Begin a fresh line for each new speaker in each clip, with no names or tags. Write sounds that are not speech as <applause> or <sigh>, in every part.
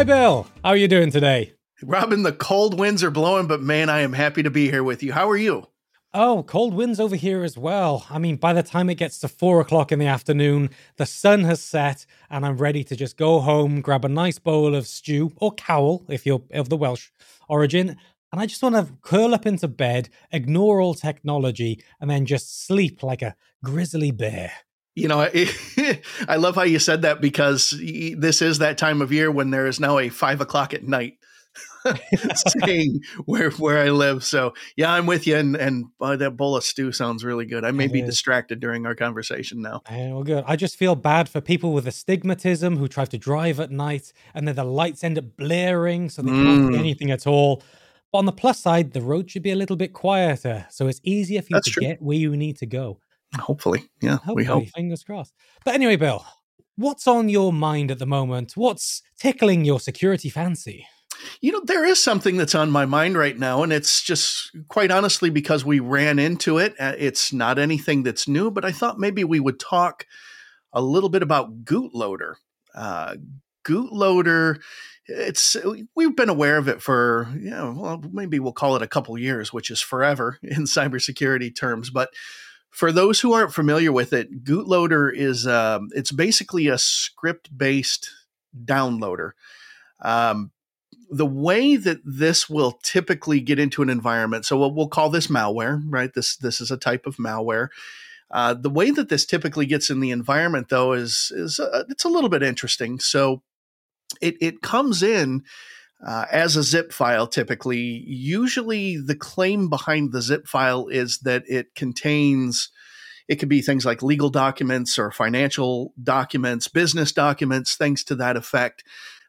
Hi, Bill. How are you doing today?
Robin, the cold winds are blowing, but man, I am happy to be here with you. How are you?
Oh, cold winds over here as well. I mean, by the time it gets to four o'clock in the afternoon, the sun has set, and I'm ready to just go home, grab a nice bowl of stew or cawl if you're of the Welsh origin, and I just want to curl up into bed, ignore all technology, and then just sleep like a grizzly bear.
You know, <laughs> I love how you said that because this is that time of year when there is now a five o'clock at night <laughs> saying where where I live. So yeah, I'm with you. And and uh, that bowl of stew sounds really good. I may be distracted during our conversation now.
well, good. I just feel bad for people with astigmatism who try to drive at night and then the lights end up blaring, so they can't see mm. anything at all. But on the plus side, the road should be a little bit quieter, so it's easier for you That's to true. get where you need to go.
Hopefully, yeah,
Hopefully,
we hope.
Fingers crossed. But anyway, Bill, what's on your mind at the moment? What's tickling your security fancy?
You know, there is something that's on my mind right now, and it's just quite honestly because we ran into it. Uh, it's not anything that's new, but I thought maybe we would talk a little bit about Gootloader. Uh, Gootloader, it's we've been aware of it for you know, well, maybe we'll call it a couple years, which is forever <laughs> in cybersecurity terms, but for those who aren't familiar with it, Gootloader is um, it's basically a script based downloader. Um, the way that this will typically get into an environment, so we'll, we'll call this malware, right? This this is a type of malware. Uh, the way that this typically gets in the environment, though, is is uh, it's a little bit interesting. So it it comes in uh, as a zip file. Typically, usually the claim behind the zip file is that it contains. It could be things like legal documents or financial documents, business documents, things to that effect.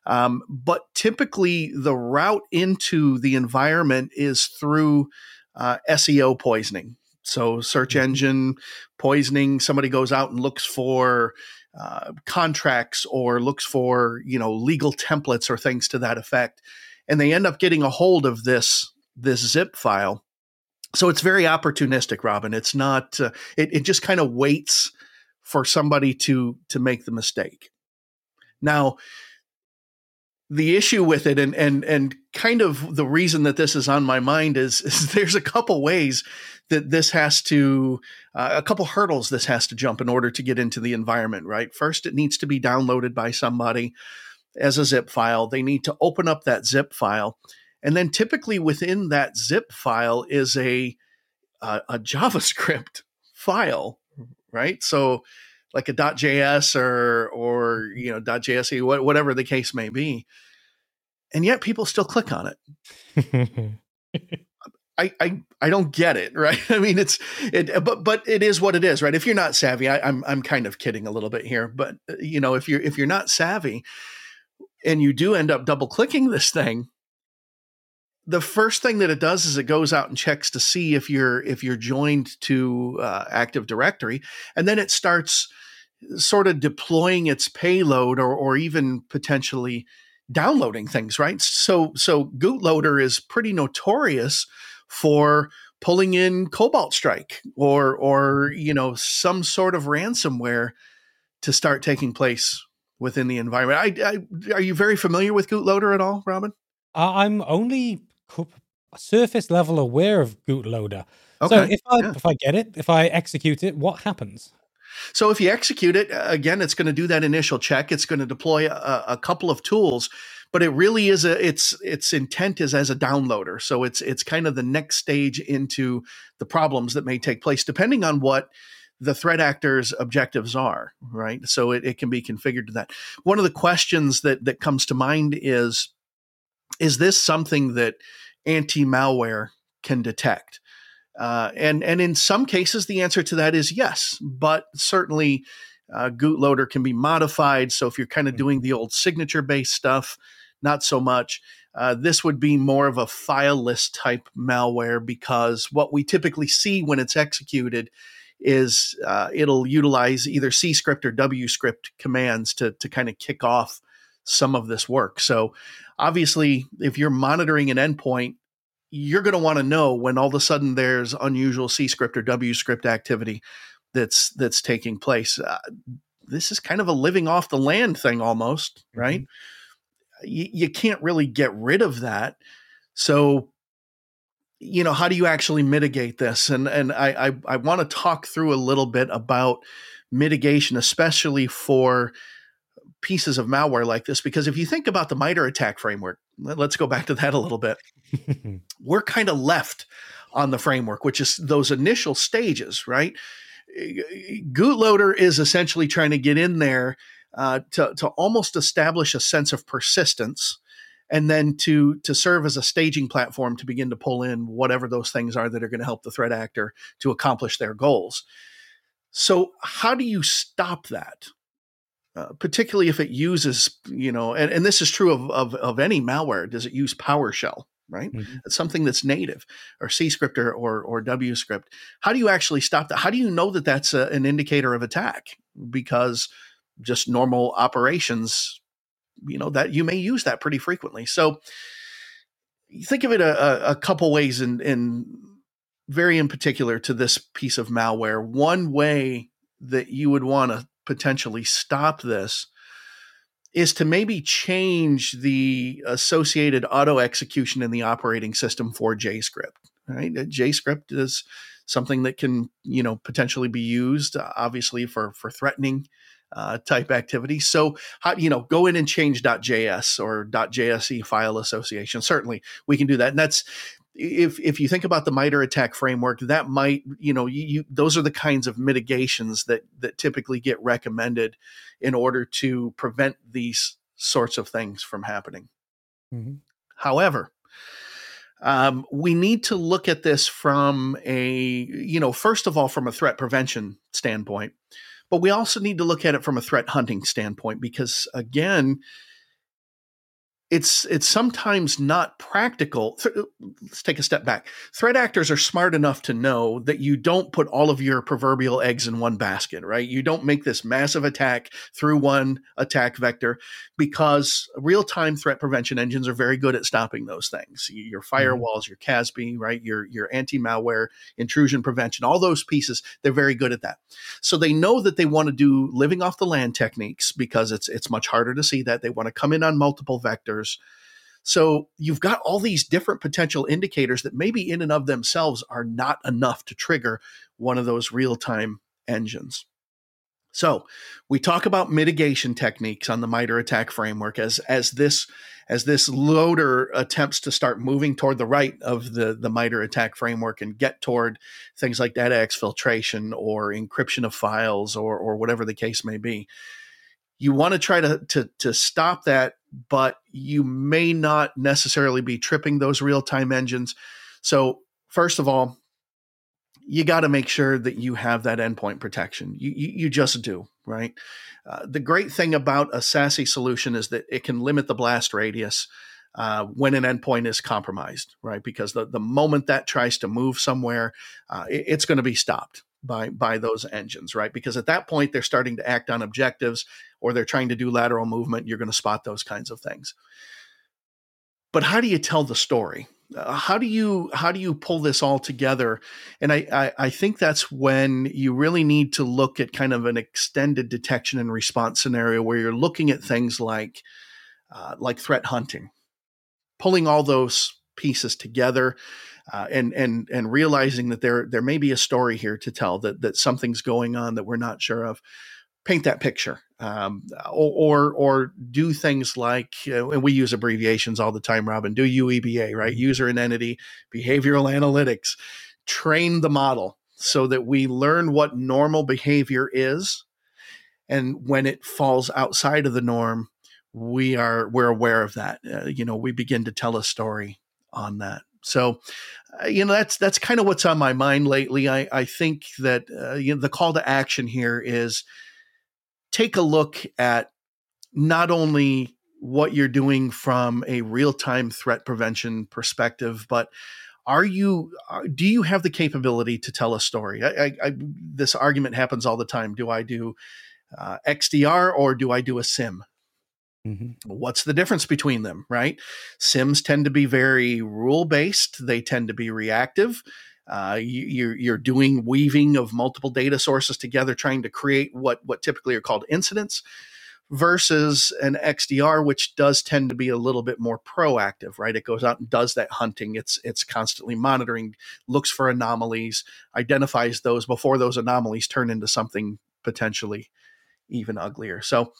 Um, but typically, the route into the environment is through uh, SEO poisoning. So, search mm-hmm. engine poisoning. Somebody goes out and looks for uh, contracts or looks for you know legal templates or things to that effect, and they end up getting a hold of this this zip file. So it's very opportunistic, Robin. It's not. Uh, it, it just kind of waits for somebody to to make the mistake. Now, the issue with it and and and kind of the reason that this is on my mind is, <laughs> is there's a couple ways that this has to uh, a couple hurdles this has to jump in order to get into the environment right? First it needs to be downloaded by somebody as a zip file. They need to open up that zip file. And then typically within that zip file is a a, a <laughs> javascript file right? So like a .js or or you know .jse whatever the case may be, and yet people still click on it. <laughs> I, I I don't get it, <laughs> right? I mean, it's it, but but it is what it is, right? If you're not savvy, I, I'm I'm kind of kidding a little bit here, but uh, you know, if you're if you're not savvy, and you do end up double clicking this thing, the first thing that it does is it goes out and checks to see if you're if you're joined to uh, Active Directory, and then it starts sort of deploying its payload or or even potentially downloading things, right? So so Gootloader is pretty notorious for pulling in Cobalt Strike or or you know some sort of ransomware to start taking place within the environment. I, I are you very familiar with Gootloader at all, Robin?
Uh, I'm only surface level aware of Gootloader. Okay. So if I yeah. if I get it, if I execute it, what happens?
So if you execute it, again, it's going to do that initial check. It's going to deploy a, a, couple of tools, but it really is a its its intent is as a downloader. So it's it's kind of the next stage into the problems that may take place, depending on what the threat actor's objectives are, right? So it, it can be configured to that. One of the questions that that comes to mind is is this something that anti-malware can detect? Uh, and and in some cases, the answer to that is yes. But certainly, uh, Gootloader can be modified. So if you're kind of doing mm-hmm. the old signature based stuff, not so much. Uh, this would be more of a fileless type malware because what we typically see when it's executed is uh, it'll utilize either CScript or WScript commands to to kind of kick off some of this work. So obviously, if you're monitoring an endpoint you're going to want to know when all of a sudden there's unusual CScript or WScript activity that's that's taking place. Uh, this is kind of a living off the land thing almost, right? You, you can't really get rid of that. So, you know, how do you actually mitigate this? And and I I, I want to talk through a little bit about mitigation, especially for pieces of malware like this, because if you think about the MITRE ATT&CK framework, let's go back to that a little bit. We're kind of left on the framework, which is those initial stages, right? Gootloader is essentially trying to get in there uh, to, to almost establish a sense of persistence and then to to serve as a staging platform to begin to pull in whatever those things are that are going to help the threat actor to accomplish their goals. So how do you stop that? Uh, particularly if it uses, you know, and, and this is true of, of, of any malware. Does it use PowerShell? Right, mm-hmm. it's something that's native, or CScript or, or or WScript. How do you actually stop that? How do you know that that's a, an indicator of attack? Because just normal operations, you know, that you may use that pretty frequently. So think of it a, a couple ways in, in very in particular to this piece of malware. One way that you would want to potentially stop this is to maybe change the associated auto execution in the operating system for JScript. Right, uh, JScript is something that can you know potentially be used, uh, obviously for for threatening uh, type activity. So, how, you know, go in and change .js or .jse file association. Certainly, we can do that, and that's if if you think about the MITRE ATT&CK framework, that might you know you, you, those are the kinds of mitigations that that typically get recommended in order to prevent these sorts of things from happening. Mm-hmm. However, um, we need to look at this from a you know first of all from a threat prevention standpoint but we also need to look at it from a threat hunting standpoint because, again, it's it's sometimes not practical. Let's take a step back. Threat actors are smart enough to know that you don't put all of your proverbial eggs in one basket, right? You don't make this massive attack through one attack vector because real-time threat prevention engines are very good at stopping those things. Your mm-hmm. firewalls, your CASB, right? Your your anti-malware, intrusion prevention, all those pieces, they're very good at that. So they know that they want to do living off the land techniques because it's it's much harder to see that. They want to come in on multiple vectors so you've got all these different potential indicators that maybe in and of themselves are not enough to trigger one of those real time engines. So we talk about mitigation techniques on the MITRE ATT&CK framework as as this as this loader attempts to start moving toward the right of the the MITRE ATT&CK framework and get toward things like data exfiltration or encryption of files or or whatever the case may be you want to try to, to to stop that, but you may not necessarily be tripping those real time engines. So first of all, you got to make sure that you have that endpoint protection. You you, you just do right. Uh, the great thing about a SASE solution is that it can limit the blast radius. Uh, when an endpoint is compromised, right? Because the, the moment that tries to move somewhere, uh, it, it's going to be stopped by by those engines, right? Because at that point they're starting to act on objectives or they're trying to do lateral movement. You're going to spot those kinds of things. But how do you tell the story? Uh, how do you how do you pull this all together? And I, I I think that's when you really need to look at kind of an extended detection and response scenario where you're looking at things like uh, like threat hunting, pulling all those pieces together uh, and and and realizing that there there may be a story here to tell that that something's going on that we're not sure of paint that picture. Um, or, or, or do things like uh, and we use abbreviations all the time robin do UEBA right? Mm-hmm. user and entity behavioral analytics. Train the model so that we learn what normal behavior is and when it falls outside of the norm we are we're aware of that. Uh, you know we begin to tell a story on that so, uh, you know, that's that's kind of what's on my mind lately. I I think that uh, you know the call to action here is take a look at not only what you're doing from a real-time threat prevention perspective, but are you uh, do you have the capability to tell a story? I, I, I, this argument happens all the time. Do I do uh, XDR or do I do a SIEM? Mm-hmm. What's the difference between them, right? SIEMs tend to be very rule based, they tend to be reactive. Uh, you, are you're doing weaving of multiple data sources together, trying to create what what typically are called incidents. versus an XDR, which does tend to be a little bit more proactive, right? It goes out and does that hunting. It's it's constantly monitoring, looks for anomalies, identifies those before those anomalies turn into something potentially even uglier. So,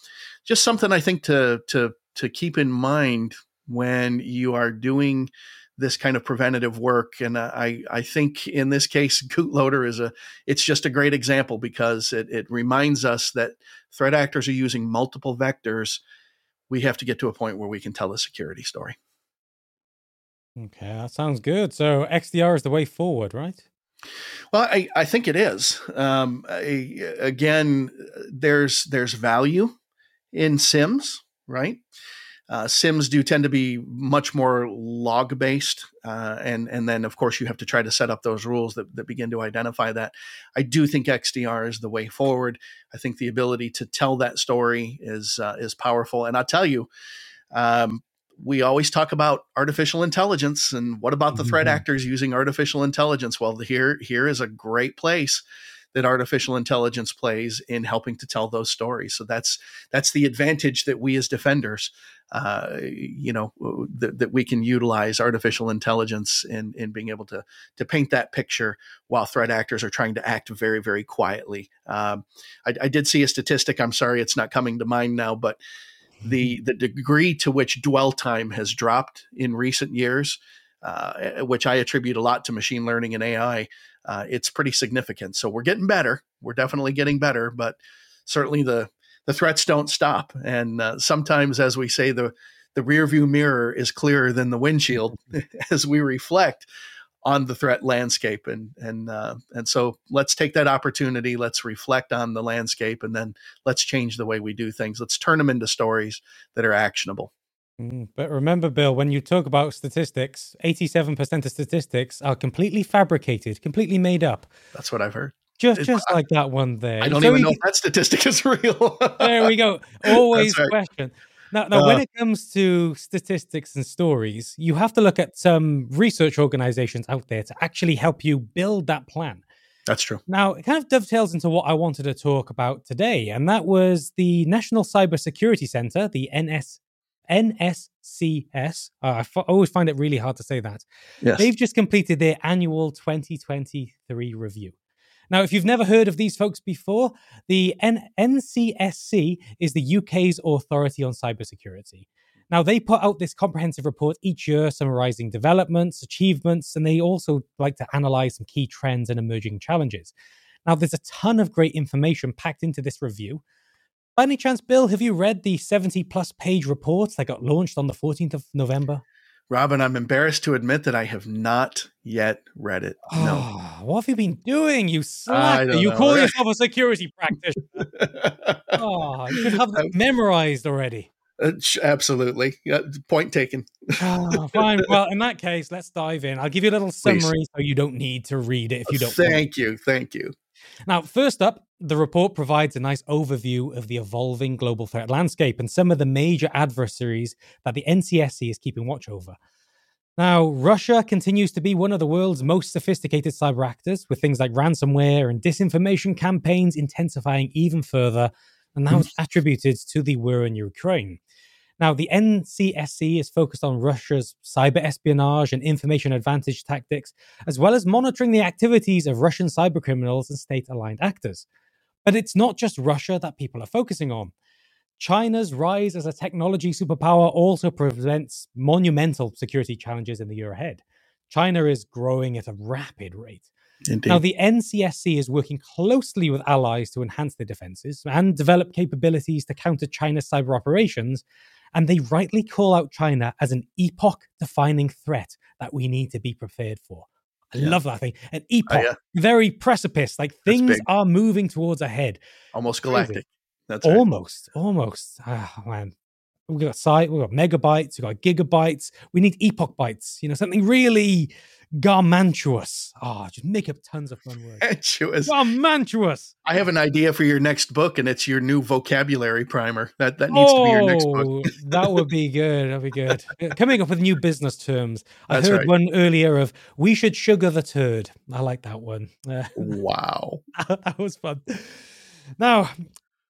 just something I think to to to keep in mind when you are doing this kind of preventative work. And I, I think in this case, <laughs> Gootloader is a, it's just a great example because it, it reminds us that threat actors are using multiple vectors. We have to get to a point where we can tell a security story.
Okay, that sounds good. So XDR is the way forward, right?
Well, I, I think it is. Um, I, again, there's there's value in SIEMs, right? Uh, SIEMs do tend to be much more log based, uh, and and then of course you have to try to set up those rules that, that begin to identify that. I do think XDR is the way forward. I think the ability to tell that story is uh, is powerful, and I'll tell you. Um, we always talk about artificial intelligence and what about the threat mm-hmm. actors using artificial intelligence well here here is a great place that artificial intelligence plays in helping to tell those stories. So that's that's the advantage that we as defenders, uh, you know, th- that we can utilize artificial intelligence in in being able to to paint that picture while threat actors are trying to act very very quietly. Um, I, I did see a statistic. I'm sorry, it's not coming to mind now, but the mm-hmm. the degree to which dwell time has dropped in recent years, uh, which I attribute a lot to machine learning and AI, uh, it's pretty significant. So we're getting better. We're definitely getting better, but certainly the the threats don't stop. And uh, sometimes, as we say, the the rear view mirror is clearer than the windshield <laughs> as we reflect on the threat landscape. And and uh, and so let's take that opportunity. Let's reflect on the landscape, and then let's change the way we do things. Let's turn them into stories that are actionable.
Mm, but remember, Bill, when you talk about statistics, 87% of statistics are completely fabricated, completely made up.
That's what I've heard.
Just, just like that one there.
I don't so even know if that statistic is <laughs> real.
there we go. Always right. question. Now, now uh, when it comes to statistics and stories, you have to look at some research organizations out there to actually help you build that plan.
That's true.
Now, it kind of dovetails into what I wanted to talk about today, and that was the National Cybersecurity Center, the NS NSCS. Uh, I f- always find it really hard to say that. Yes. They've just completed their annual 2023 review. Now, if you've never heard of these folks before, the N- NCSC is the UK's authority on cybersecurity. Now, they put out this comprehensive report each year summarizing developments, achievements, and they also like to analyze some key trends and emerging challenges. Now, there's a ton of great information packed into this review. By any chance, Bill, have you read the 70 plus page report that got launched on the 14th of November?
Robin, I'm embarrassed to admit that I have not yet read it. Oh, no.
What have you been doing, you slacker? You know. call yourself a security practitioner. <laughs> oh, you should have that memorized already.
Uh, absolutely. Yeah, point taken.
oh, fine. <laughs> Well, in that case, let's dive in. I'll give you a little summary Please. so you don't need to read it if you don't.
Thank you. Thank you.
Now, first up, the report provides a nice overview of the evolving global threat landscape and some of the major adversaries that the NCSC is keeping watch over. Now, Russia continues to be one of the world's most sophisticated cyber actors, with things like ransomware and disinformation campaigns intensifying even further, and that was attributed to the war in Ukraine. Now, the NCSC is focused on Russia's cyber espionage and information advantage tactics, as well as monitoring the activities of Russian cyber criminals and state aligned actors. But it's not just Russia that people are focusing on. China's rise as a technology superpower also presents monumental security challenges in the year ahead. China is growing at a rapid rate. Indeed. Now, the NCSC is working closely with allies to enhance their defenses and develop capabilities to counter China's cyber operations and they rightly call out China as an epoch defining threat that we need to be prepared for. I yeah. love that thing. An epoch, oh, yeah. very precipice, like things are moving towards a head.
Almost galactic.
That's right. almost, almost. Ah, man. We've got site, we've got megabytes, we've got gigabytes. We need epoch bytes, you know, something really garmantuous. Oh, just make up tons of fun words. Garmantuous. Garmantuous.
I have an idea for your next book, and it's your new vocabulary primer. That that needs oh, to be your next book. Oh,
that would be good. That'd be good. <laughs> Coming up with new business terms. I That's heard right. one earlier of we should sugar the turd. I like that one. <laughs>
wow.
that was fun. Now,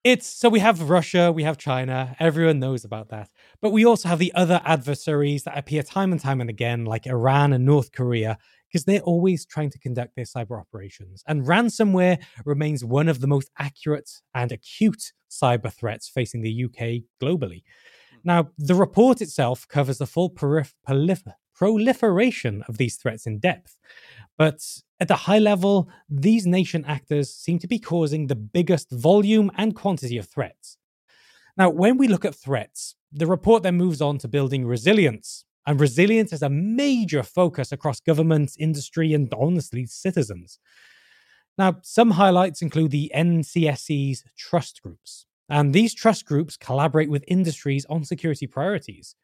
It's so we have Russia, we have China, everyone knows about that. But we also have the other adversaries that appear time and time and again, like Iran and North Korea, because they're always trying to conduct their cyber operations. And ransomware remains one of the most accurate and acute cyber threats facing the UK globally. Hmm. Now, the report itself covers the full prolif- proliferation of these threats in depth. But at the high level, these nation actors seem to be causing the biggest volume and quantity of threats. Now, when we look at threats, the report then moves on to building resilience. And resilience is a major focus across governments, industry, and honestly, citizens. Now, some highlights include the NCSC's trust groups. And these trust groups collaborate with industries on security priorities.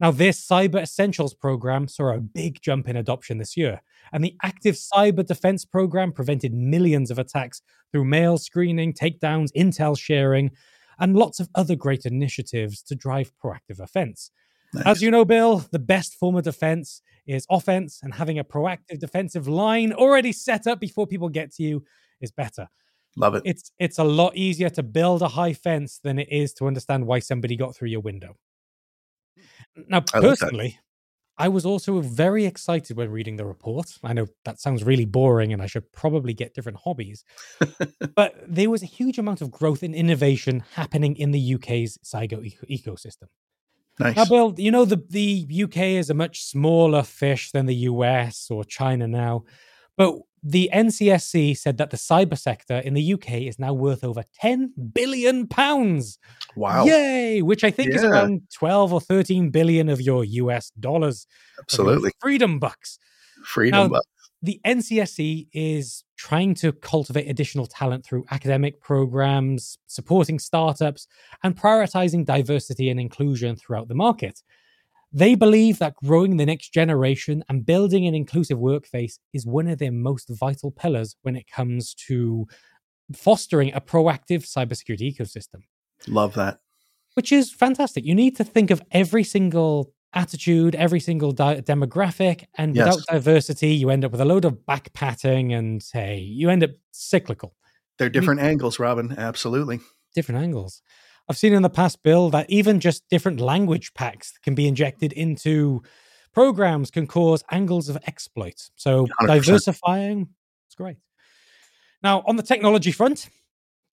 Now, this Cyber Essentials program saw a big jump in adoption this year, and the Active Cyber Defense program prevented millions of attacks through mail screening, takedowns, intel sharing, and lots of other great initiatives to drive proactive offense. Nice. As you know, Bill, the best form of defense is offense, and having a proactive defensive line already set up before people get to you is better.
Love it.
It's it's a lot easier to build a high fence than it is to understand why somebody got through your window. Now, personally, I, I was also very excited when reading the report. I know that sounds really boring and I should probably get different hobbies, <laughs> but there was a huge amount of growth and innovation happening in the UK's e- ecosystem.
Nice.
Now, Bill, you know, the, the UK is a much smaller fish than the US or China now, but the NCSC said that the cyber sector in the UK is now worth over 10 billion pounds.
Wow.
Yay, which I think yeah. is around 12 or 13 billion of your US dollars.
Absolutely.
Freedom bucks.
Freedom now, bucks.
The NCSC is trying to cultivate additional talent through academic programs, supporting startups, and prioritizing diversity and inclusion throughout the market. They believe that growing the next generation and building an inclusive workplace is one of their most vital pillars when it comes to fostering a proactive cybersecurity ecosystem.
Love that.
Which is fantastic. You need to think of every single attitude, every single di- demographic, and yes. without diversity, you end up with a load of backpatting and hey, you end up cyclical.
They're different angles, Robin. Absolutely.
Different angles. I've seen in the past, Bill, that even just different language packs can be injected into programs can cause angles of exploit. So 100%. diversifying is great. Now, on the technology front,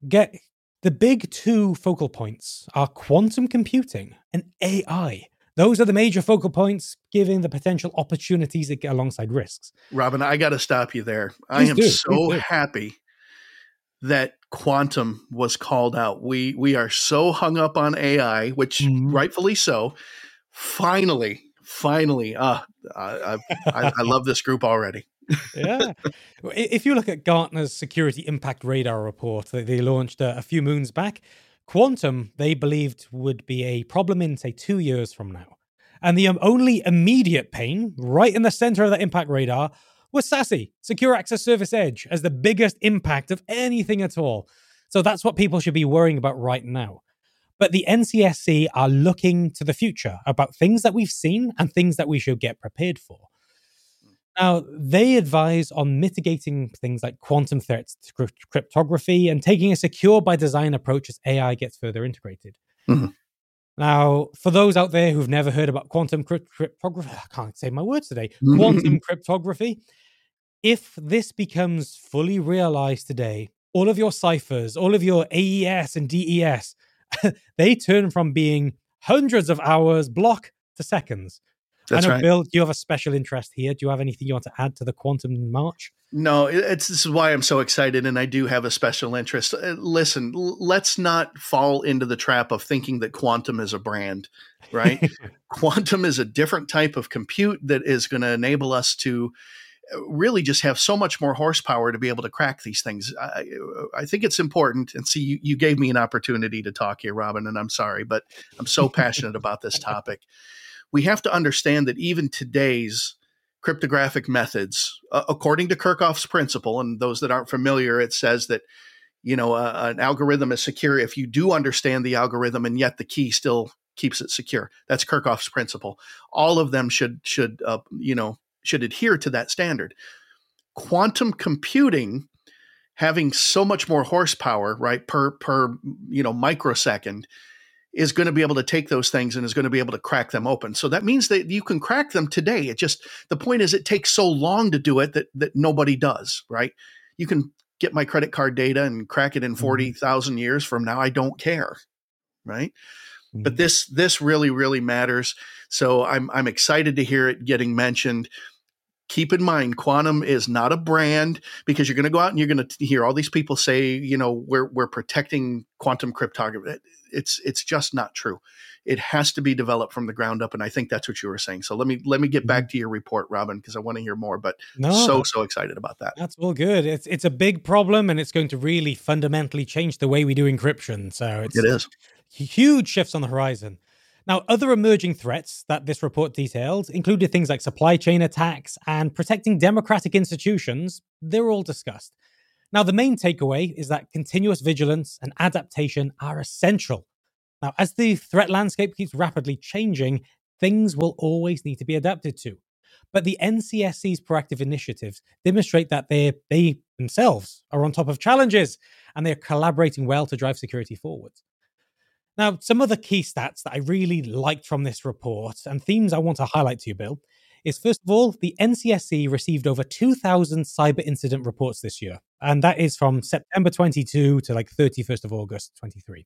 get the big two focal points are quantum computing and AI. Those are the major focal points, giving the potential opportunities that get alongside risks.
Robin, I got to stop you there. Please I am do, so happy that quantum was called out. We we are so hung up on AI, which mm-hmm. rightfully so. Finally, finally, uh, I, I, I love this group already.
yeah. If you look at Gartner's Security Impact Radar report that they launched a, a few moons back, quantum they believed would be a problem in, say, two years from now. And the um, only immediate pain, right in the center of that impact radar, was SASE, Secure Access Service Edge, as the biggest impact of anything at all. So that's what people should be worrying about right now. But the NCSC are looking to the future about things that we've seen and things that we should get prepared for. Now, they advise on mitigating things like quantum threats to cryptography and taking a secure by design approach as AI gets further integrated. Mm-hmm. Now, for those out there who've never heard about quantum cryptography, I can't say my words today. <laughs> Quantum cryptography if this becomes fully realized today, all of your ciphers, all of your AES and DES, <laughs> they turn from being hundreds of hours block to seconds. That's I know, right. Bill, do you have a special interest here? Do you have anything you want to add to the quantum march?
No, it's this is why I'm so excited, and I do have a special interest. Uh, listen, let's not fall into the trap of thinking that quantum is a brand, right? <laughs> quantum is a different type of compute that is going to enable us to really just have so much more horsepower to be able to crack these things. I, I think it's important. And see, you, you, gave me an opportunity to talk here, Robin, and I'm sorry, but I'm so passionate about this topic. We have to understand that even today's cryptographic methods, uh, according to Kerckhoffs's principle, and those that aren't familiar, it says that you know uh, an algorithm is secure if you do understand the algorithm and yet the key still keeps it secure. That's Kerckhoffs's principle. All of them should should uh, you know should adhere to that standard. Quantum computing having so much more horsepower, right, per per you know microsecond is going to be able to take those things and is going to be able to crack them open. So that means that you can crack them today. It just the point is it takes so long to do it that that nobody does, right? You can get my credit card data and crack it in
Mm-hmm.
40,000 years from now. I don't care, right? But
Mhm.
this this really really matters. So I'm I'm excited to hear it getting mentioned. Keep in mind, quantum is not a brand because you're going to go out and you're going to hear all these people say, you know, we're we're protecting quantum cryptography. It's it's just not true. It has to be developed from the ground up, and I think that's what you were saying. So let me let me get mm-hmm. back to your report, Robin, because I want to hear more. But
no,
so so excited about that.
That's all good. It's it's a big problem, and it's going to really fundamentally change the way we do encryption. So it's
It is.
huge shifts on the horizon. Now, other emerging threats that this report detailed included things like supply chain attacks and protecting democratic institutions. They're all discussed. Now, the main takeaway is that continuous vigilance and adaptation are essential. Now, as the threat landscape keeps rapidly changing, things will always need to be adapted to. But the NCSC's proactive initiatives demonstrate that they they themselves are on top of challenges and they're collaborating well to drive security forward. Now, some of the key stats that I really liked from this report and themes I want to highlight to you, Bill, is first of all, the NCSC received over 2,000 cyber incident reports this year. And that is from September 22 to like 31st of August 23.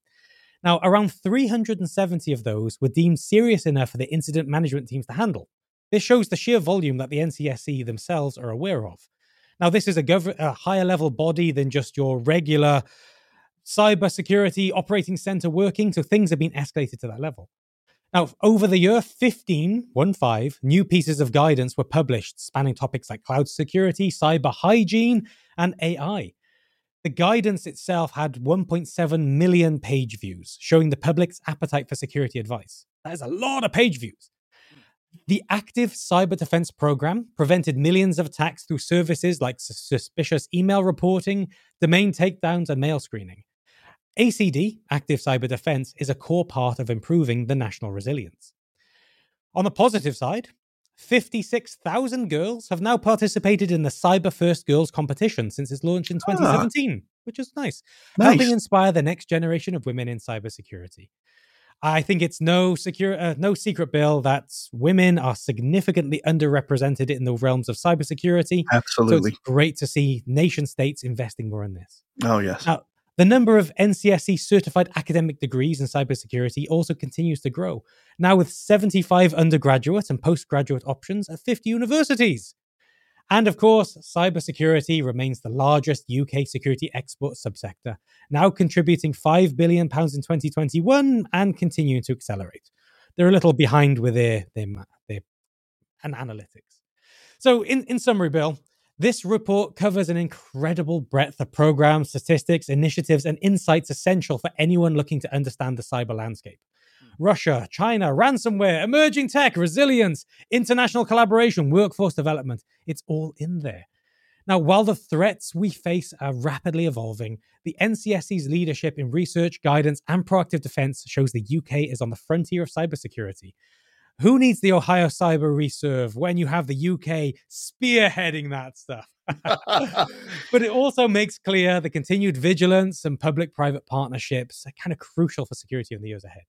Now, around 370 of those were deemed serious enough for the incident management teams to handle. This shows the sheer volume that the NCSC themselves are aware of. Now, this is a, gov- a higher level body than just your regular cybersecurity operating center working, so things have been escalated to that level. Now, over the year, 15, one five, new pieces of guidance were published spanning topics like cloud security, cyber hygiene, and AI. The guidance itself had 1.7 million page views, showing the public's appetite for security advice. That is a lot of page views. The active cyber defense program prevented millions of attacks through services like sus- suspicious email reporting, domain takedowns, and mail screening. ACD, Active Cyber Defense, is a core part of improving the national resilience. On the positive side, 56,000 girls have now participated in the CyberFirst Girls competition since its launch in 2017, which is nice, helping inspire the next generation of women in cybersecurity. I think it's no secure, uh, no secret, Bill, that women are significantly underrepresented in the realms of cybersecurity. So
Absolutely.
it's great to see nation states investing more in this.
oh yes.
Now, the number of NCSC certified academic degrees in cybersecurity also continues to grow, now with 75 undergraduate and postgraduate options at 50 universities. And of course, cybersecurity remains the largest UK security export subsector, now contributing £5 billion in 2021 and continuing to accelerate. They're a little behind with their, their, their and analytics. So, in, in summary, Bill, this report covers an incredible breadth of programs, statistics, initiatives, and insights essential for anyone looking to understand the cyber landscape. Hmm. Russia, China, ransomware, emerging tech, resilience, international collaboration, workforce development. It's all in there. Now, while the threats we face are rapidly evolving, the NCSC's leadership in research, guidance, and proactive defense shows the UK is on the frontier of cybersecurity. Who needs the Ohio Cyber Reserve when you have the UK spearheading that stuff? <laughs> but it also makes clear the continued vigilance and public private partnerships are kind of crucial for security in the years ahead.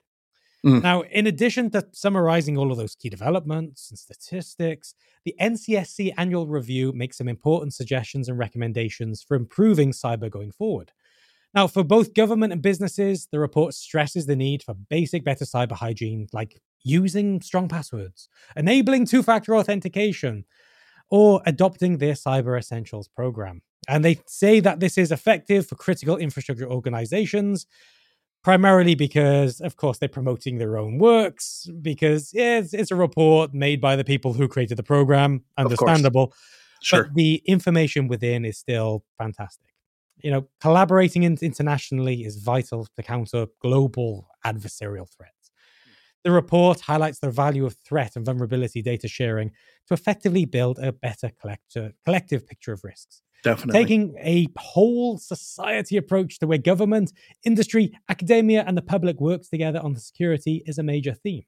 Mm.
Now, in addition to summarizing all of those key developments and statistics, the NCSC annual review makes some important suggestions and recommendations for improving cyber going forward. Now, for both government and businesses, the report stresses the need for basic, better cyber hygiene, like using strong passwords, enabling two factor authentication, or adopting their Cyber Essentials program. And they say that this is effective for critical infrastructure organizations, primarily because, of course, they're promoting their own works, because yeah, it's, it's a report made by the people who created the program. Understandable.
Sure.
But the information within is still fantastic. You know, collaborating in- internationally is vital to counter global adversarial threats. The report highlights the value of threat and vulnerability data sharing to effectively build a better collective picture of risks.
Definitely.
Taking a whole society approach to where government, industry, academia, and the public works together on the security is a major theme.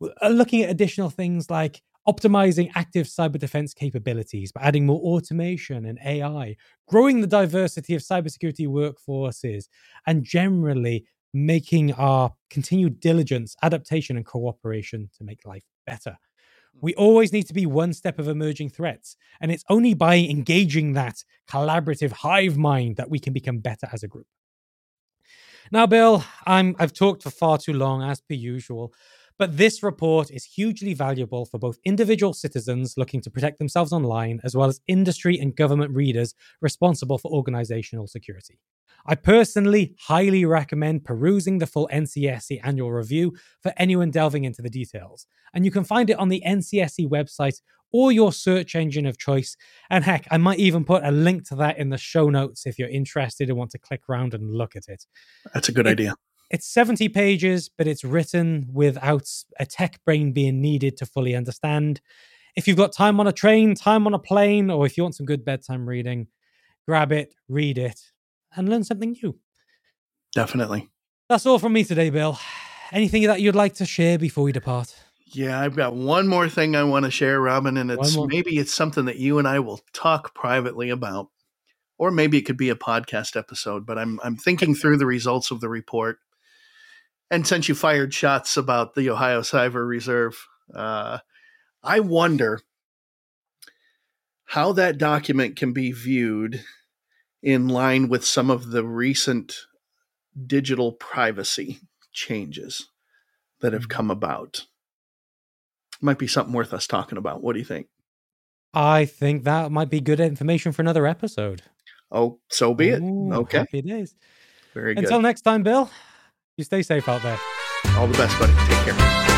Uh, looking at additional things like optimizing active cyber defense capabilities by adding more automation and AI, growing the diversity of cybersecurity workforces, and generally making our continued diligence, adaptation, and cooperation to make life better. Hmm. We always need to be one step of emerging threats. And it's only by engaging that collaborative hive mind that we can become better as a group. Now, Bill, I'm, I've talked for far too long, as per usual. But this report is hugely valuable for both individual citizens looking to protect themselves online, as well as industry and government readers responsible for organizational security. I personally highly recommend perusing the full NCSC annual review for anyone delving into the details. And you can find it on the NCSC website or your search engine of choice. And heck, I might even put a link to that in the show notes if you're interested and want to click around and look at it.
That's a good
it,
idea.
It's 70 pages, but it's written without a tech brain being needed to fully understand. If you've got time on a train, time on a plane, or if you want some good bedtime reading, grab it, read it, and learn something new.
Definitely.
That's all from me today, Bill. Anything that you'd like to share before we depart?
Yeah, I've got one more thing I want to share, Robin, and it's maybe it's something that you and I will talk privately about. Or maybe it could be a podcast episode, but I'm I'm thinking through the results of the report and since you fired shots about the Ohio Cyber Reserve, uh, I wonder how that document can be viewed in line with some of the recent digital privacy changes that have mm-hmm. come about. Might be something worth us talking about. What do you think?
I think that might be good information for another episode.
Oh, so be it. Ooh, okay.
Happy days.
Very good.
Until next time, Bill. You stay safe out there.
All the best, buddy. Take care.